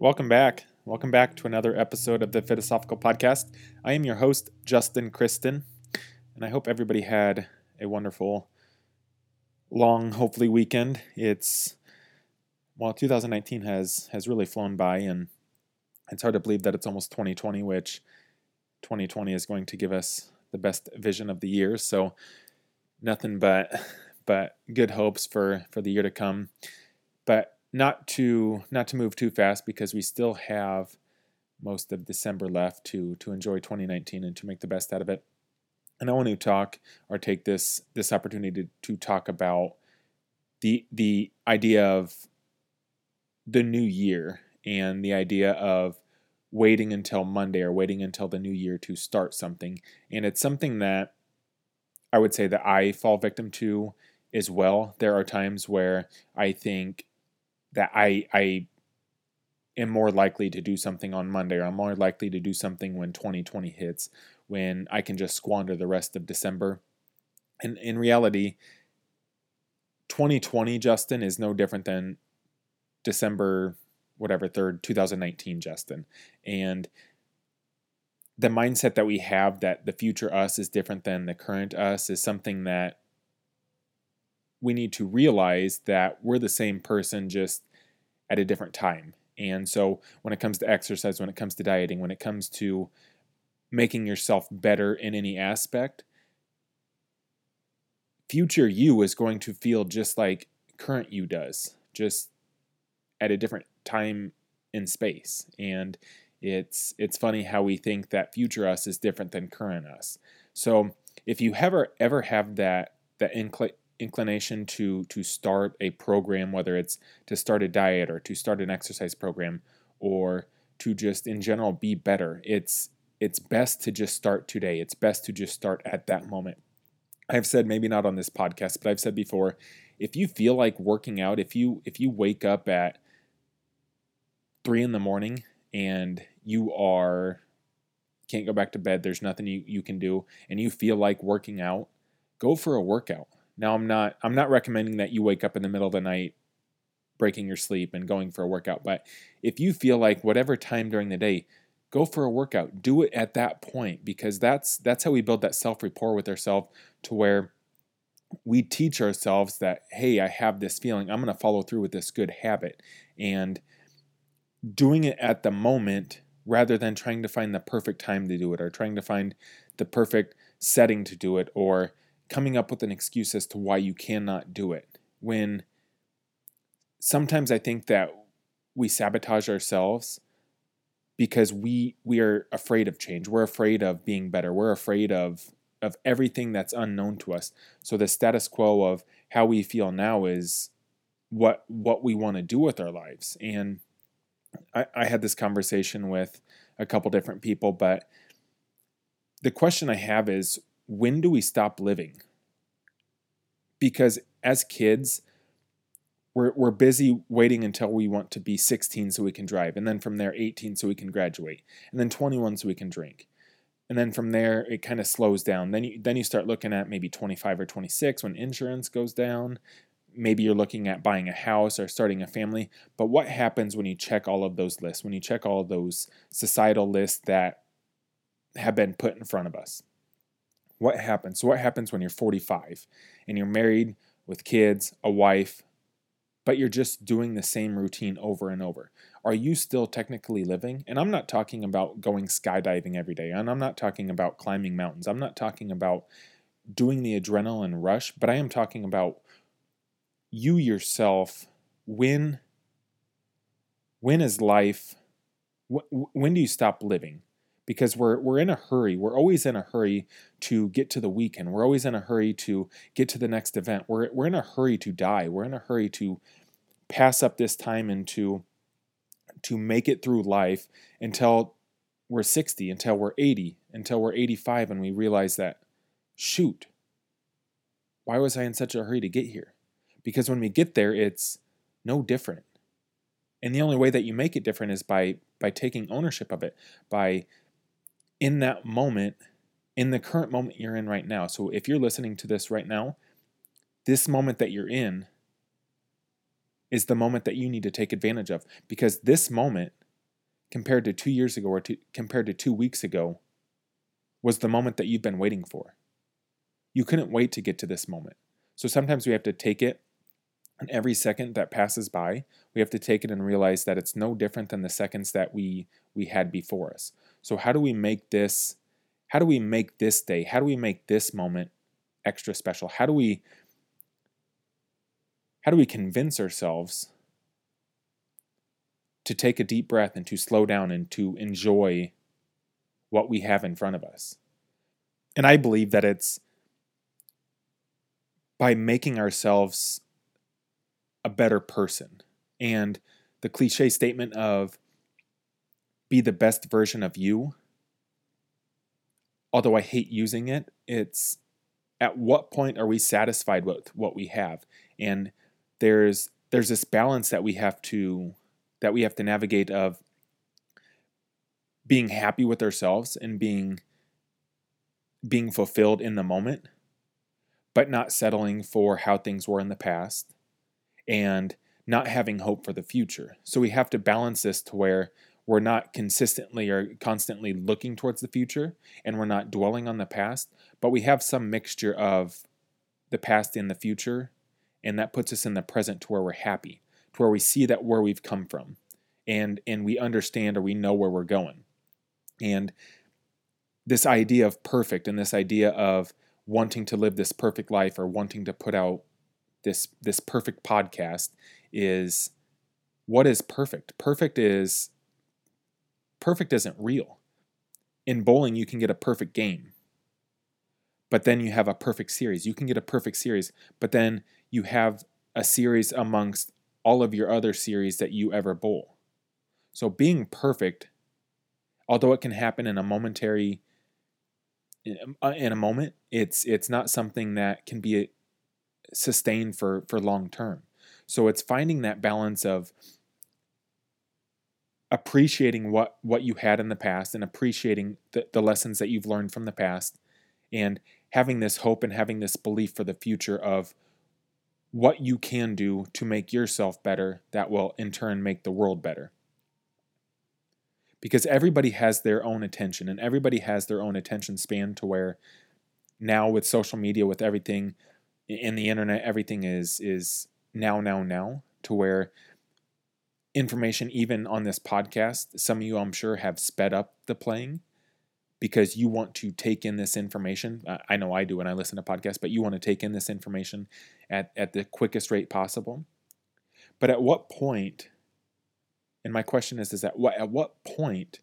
Welcome back. Welcome back to another episode of the Philosophical Podcast. I am your host, Justin Kristen, and I hope everybody had a wonderful, long, hopefully, weekend. It's well, 2019 has has really flown by, and it's hard to believe that it's almost 2020, which 2020 is going to give us the best vision of the year. So, nothing but but good hopes for for the year to come. But not to not to move too fast because we still have most of December left to to enjoy 2019 and to make the best out of it. And I want to talk or take this this opportunity to, to talk about the the idea of the new year and the idea of waiting until Monday or waiting until the new year to start something. And it's something that I would say that I fall victim to as well. There are times where I think that I I am more likely to do something on Monday or I'm more likely to do something when 2020 hits, when I can just squander the rest of December. And in reality, 2020, Justin, is no different than December, whatever, 3rd, 2019, Justin. And the mindset that we have that the future us is different than the current us is something that we need to realize that we're the same person just at a different time. And so when it comes to exercise, when it comes to dieting, when it comes to making yourself better in any aspect, future you is going to feel just like current you does, just at a different time in space. And it's it's funny how we think that future us is different than current us. So if you ever ever have that that incl- inclination to to start a program, whether it's to start a diet or to start an exercise program or to just in general be better, it's it's best to just start today. It's best to just start at that moment. I've said maybe not on this podcast, but I've said before, if you feel like working out, if you if you wake up at three in the morning and you are can't go back to bed, there's nothing you, you can do, and you feel like working out, go for a workout. Now I'm not I'm not recommending that you wake up in the middle of the night breaking your sleep and going for a workout, but if you feel like whatever time during the day, go for a workout. Do it at that point because that's that's how we build that self-rapport with ourselves to where we teach ourselves that hey, I have this feeling. I'm going to follow through with this good habit and doing it at the moment rather than trying to find the perfect time to do it or trying to find the perfect setting to do it or coming up with an excuse as to why you cannot do it. When sometimes I think that we sabotage ourselves because we we are afraid of change. We're afraid of being better. We're afraid of of everything that's unknown to us. So the status quo of how we feel now is what what we want to do with our lives. And I, I had this conversation with a couple different people, but the question I have is when do we stop living? Because as kids, we're, we're busy waiting until we want to be 16 so we can drive. And then from there, 18 so we can graduate. And then 21 so we can drink. And then from there, it kind of slows down. Then you, then you start looking at maybe 25 or 26 when insurance goes down. Maybe you're looking at buying a house or starting a family. But what happens when you check all of those lists, when you check all of those societal lists that have been put in front of us? What happens? So, what happens when you're 45 and you're married with kids, a wife, but you're just doing the same routine over and over? Are you still technically living? And I'm not talking about going skydiving every day, and I'm not talking about climbing mountains. I'm not talking about doing the adrenaline rush, but I am talking about you yourself when when is life when do you stop living because we're we're in a hurry. We're always in a hurry to get to the weekend. We're always in a hurry to get to the next event. We're we're in a hurry to die. We're in a hurry to pass up this time and to to make it through life until we're 60, until we're 80, until we're 85 and we realize that shoot. Why was I in such a hurry to get here? Because when we get there it's no different. And the only way that you make it different is by by taking ownership of it, by in that moment, in the current moment you're in right now. So if you're listening to this right now, this moment that you're in is the moment that you need to take advantage of because this moment compared to two years ago or to, compared to two weeks ago was the moment that you've been waiting for. You couldn't wait to get to this moment. So sometimes we have to take it, and every second that passes by, we have to take it and realize that it's no different than the seconds that we we had before us. So how do we make this how do we make this day, how do we make this moment extra special? How do we how do we convince ourselves to take a deep breath and to slow down and to enjoy what we have in front of us? And I believe that it's by making ourselves a better person. And the cliche statement of be the best version of you, although I hate using it, it's at what point are we satisfied with what we have? And there's there's this balance that we have to that we have to navigate of being happy with ourselves and being being fulfilled in the moment but not settling for how things were in the past and not having hope for the future. So we have to balance this to where we're not consistently or constantly looking towards the future and we're not dwelling on the past, but we have some mixture of the past and the future, and that puts us in the present to where we're happy, to where we see that where we've come from and and we understand or we know where we're going. And this idea of perfect and this idea of wanting to live this perfect life or wanting to put out this this perfect podcast is what is perfect? Perfect is perfect isn't real. In bowling you can get a perfect game. But then you have a perfect series. You can get a perfect series, but then you have a series amongst all of your other series that you ever bowl. So being perfect, although it can happen in a momentary in uh, a moment, it's it's not something that can be sustain for for long term. So it's finding that balance of appreciating what what you had in the past and appreciating the, the lessons that you've learned from the past and having this hope and having this belief for the future of what you can do to make yourself better that will in turn make the world better because everybody has their own attention and everybody has their own attention span to where now with social media with everything in the internet everything is is now now now to where information even on this podcast some of you i'm sure have sped up the playing because you want to take in this information. I know i do when i listen to podcasts but you want to take in this information at, at the quickest rate possible. But at what point and my question is is at what at what point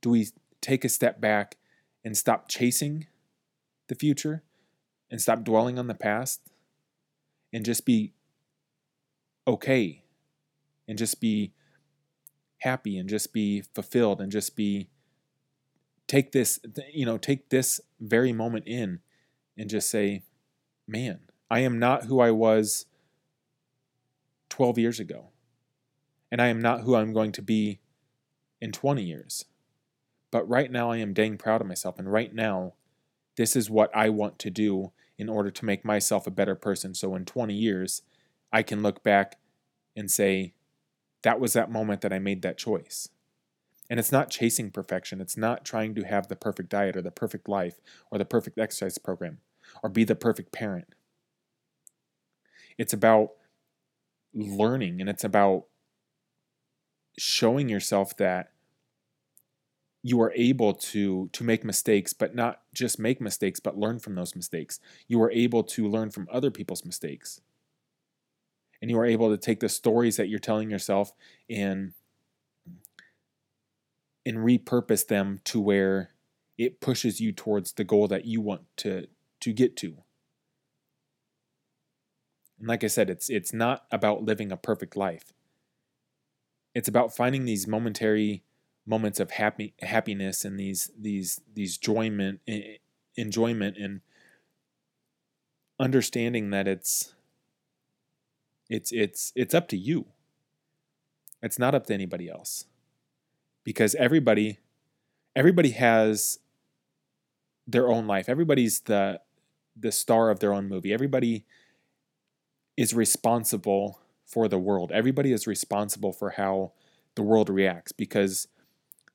do we take a step back and stop chasing the future and stop dwelling on the past and just be okay and just be happy and just be fulfilled and just be take this you know take this very moment in and just say man i am not who i was 12 years ago and i am not who i'm going to be in 20 years. But right now i am dang proud of myself and right now this is what i want to do in order to make myself a better person. So in 20 years, I can look back and say, that was that moment that I made that choice. And it's not chasing perfection. It's not trying to have the perfect diet or the perfect life or the perfect exercise program or be the perfect parent. It's about learning and it's about showing yourself that you are able to to make mistakes but not just make mistakes but learn from those mistakes. You are able to learn from other people's mistakes. And you are able to take the stories that you're telling yourself and and repurpose them to where it pushes you towards the goal that you want to to get to. And like i said it's it's not about living a perfect life. It's about finding these momentary moments of happy happiness and these these these enjoyment enjoyment and understanding that it's it's it's it's up to you. It's not up to anybody else. Because everybody everybody has their own life. Everybody's the the star of their own movie. Everybody is responsible for the world. Everybody is responsible for how the world reacts because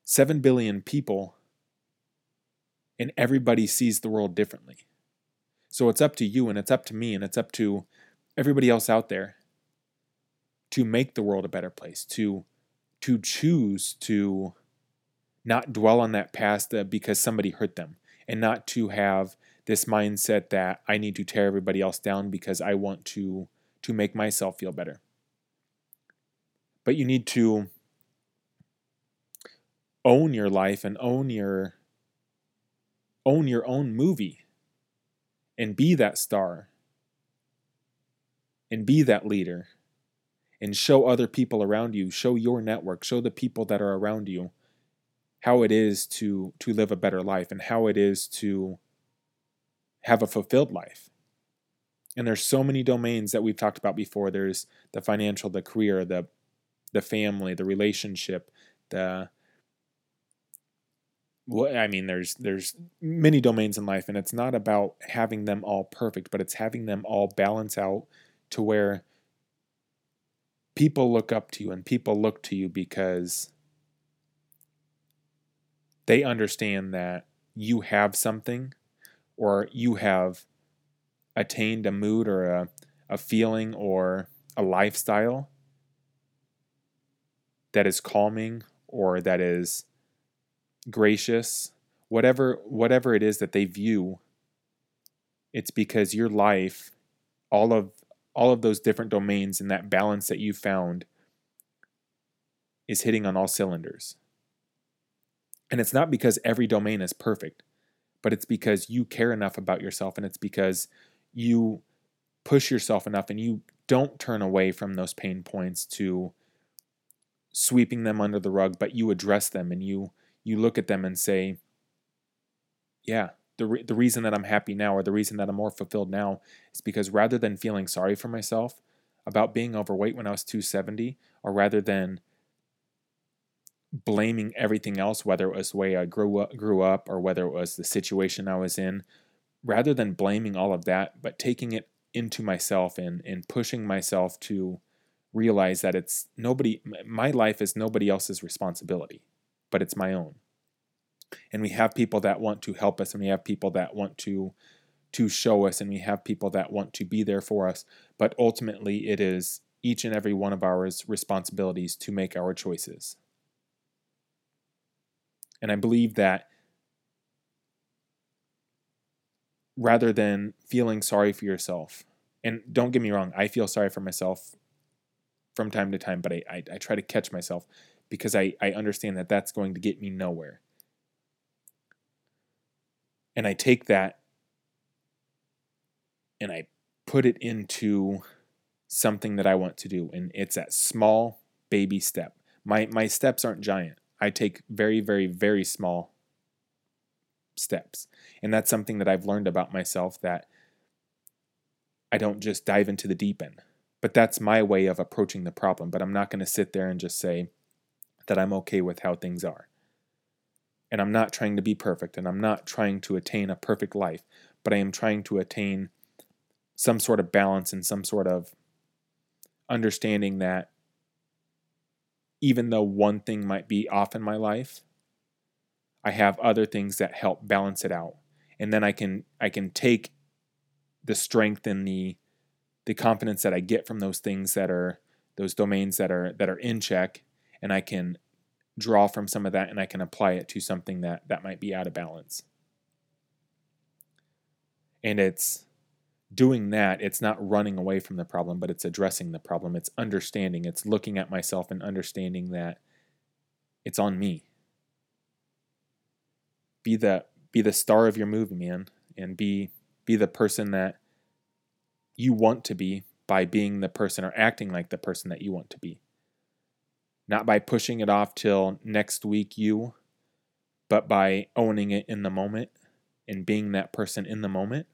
7 billion people and everybody sees the world differently. So it's up to you and it's up to me and it's up to everybody else out there to make the world a better place, to to choose to not dwell on that past uh, because somebody hurt them and not to have this mindset that I need to tear everybody else down because I want to to make myself feel better. But you need to own your life and own your own your own movie and be that star and be that leader and show other people around you show your network show the people that are around you how it is to to live a better life and how it is to have a fulfilled life. And there's so many domains that we've talked about before. There's the financial the career the the family the relationship the I mean, there's there's many domains in life, and it's not about having them all perfect, but it's having them all balance out to where people look up to you and people look to you because they understand that you have something or you have attained a mood or a, a feeling or a lifestyle that is calming or that is gracious, whatever whatever it is that they view, it's because your life, all of all of those different domains and that balance that you found is hitting on all cylinders. And it's not because every domain is perfect, but it's because you care enough about yourself and it's because you push yourself enough and you don't turn away from those pain points to sweeping them under the rug, but you address them and you you look at them and say, yeah, the, re- the reason that I'm happy now or the reason that I'm more fulfilled now is because rather than feeling sorry for myself about being overweight when I was 270, or rather than blaming everything else, whether it was the way I grew up, grew up or whether it was the situation I was in, rather than blaming all of that, but taking it into myself and, and pushing myself to realize that it's nobody, my life is nobody else's responsibility but it's my own. And we have people that want to help us and we have people that want to to show us and we have people that want to be there for us, but ultimately it is each and every one of our responsibilities to make our choices. And I believe that rather than feeling sorry for yourself, and don't get me wrong, I feel sorry for myself from time to time, but I, I, I try to catch myself because I, I understand that that's going to get me nowhere. And I take that and I put it into something that I want to do. And it's that small baby step. My, my steps aren't giant. I take very, very, very small steps. And that's something that I've learned about myself that I don't just dive into the deep end. But that's my way of approaching the problem. But I'm not going to sit there and just say, that I'm okay with how things are. And I'm not trying to be perfect, and I'm not trying to attain a perfect life, but I am trying to attain some sort of balance and some sort of understanding that even though one thing might be off in my life, I have other things that help balance it out. And then I can I can take the strength and the the confidence that I get from those things that are those domains that are that are in check and I can draw from some of that and I can apply it to something that that might be out of balance. And it's doing that, it's not running away from the problem, but it's addressing the problem. It's understanding, it's looking at myself and understanding that it's on me. Be the be the star of your movie, man, and be be the person that you want to be by being the person or acting like the person that you want to be not by pushing it off till next week you, but by owning it in the moment and being that person in the moment.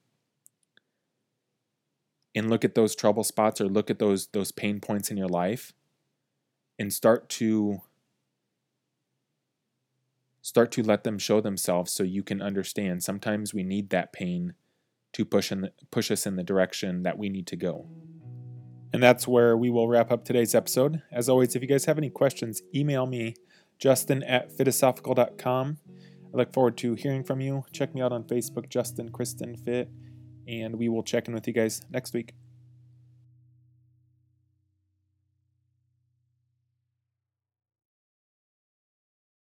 And look at those trouble spots or look at those those pain points in your life and start to start to let them show themselves so you can understand. Sometimes we need that pain to push in the, push us in the direction that we need to go. And that's where we will wrap up today's episode. As always, if you guys have any questions, email me, justin at philosophical.com. I look forward to hearing from you. Check me out on Facebook, Justin Kristen Fit, and we will check in with you guys next week.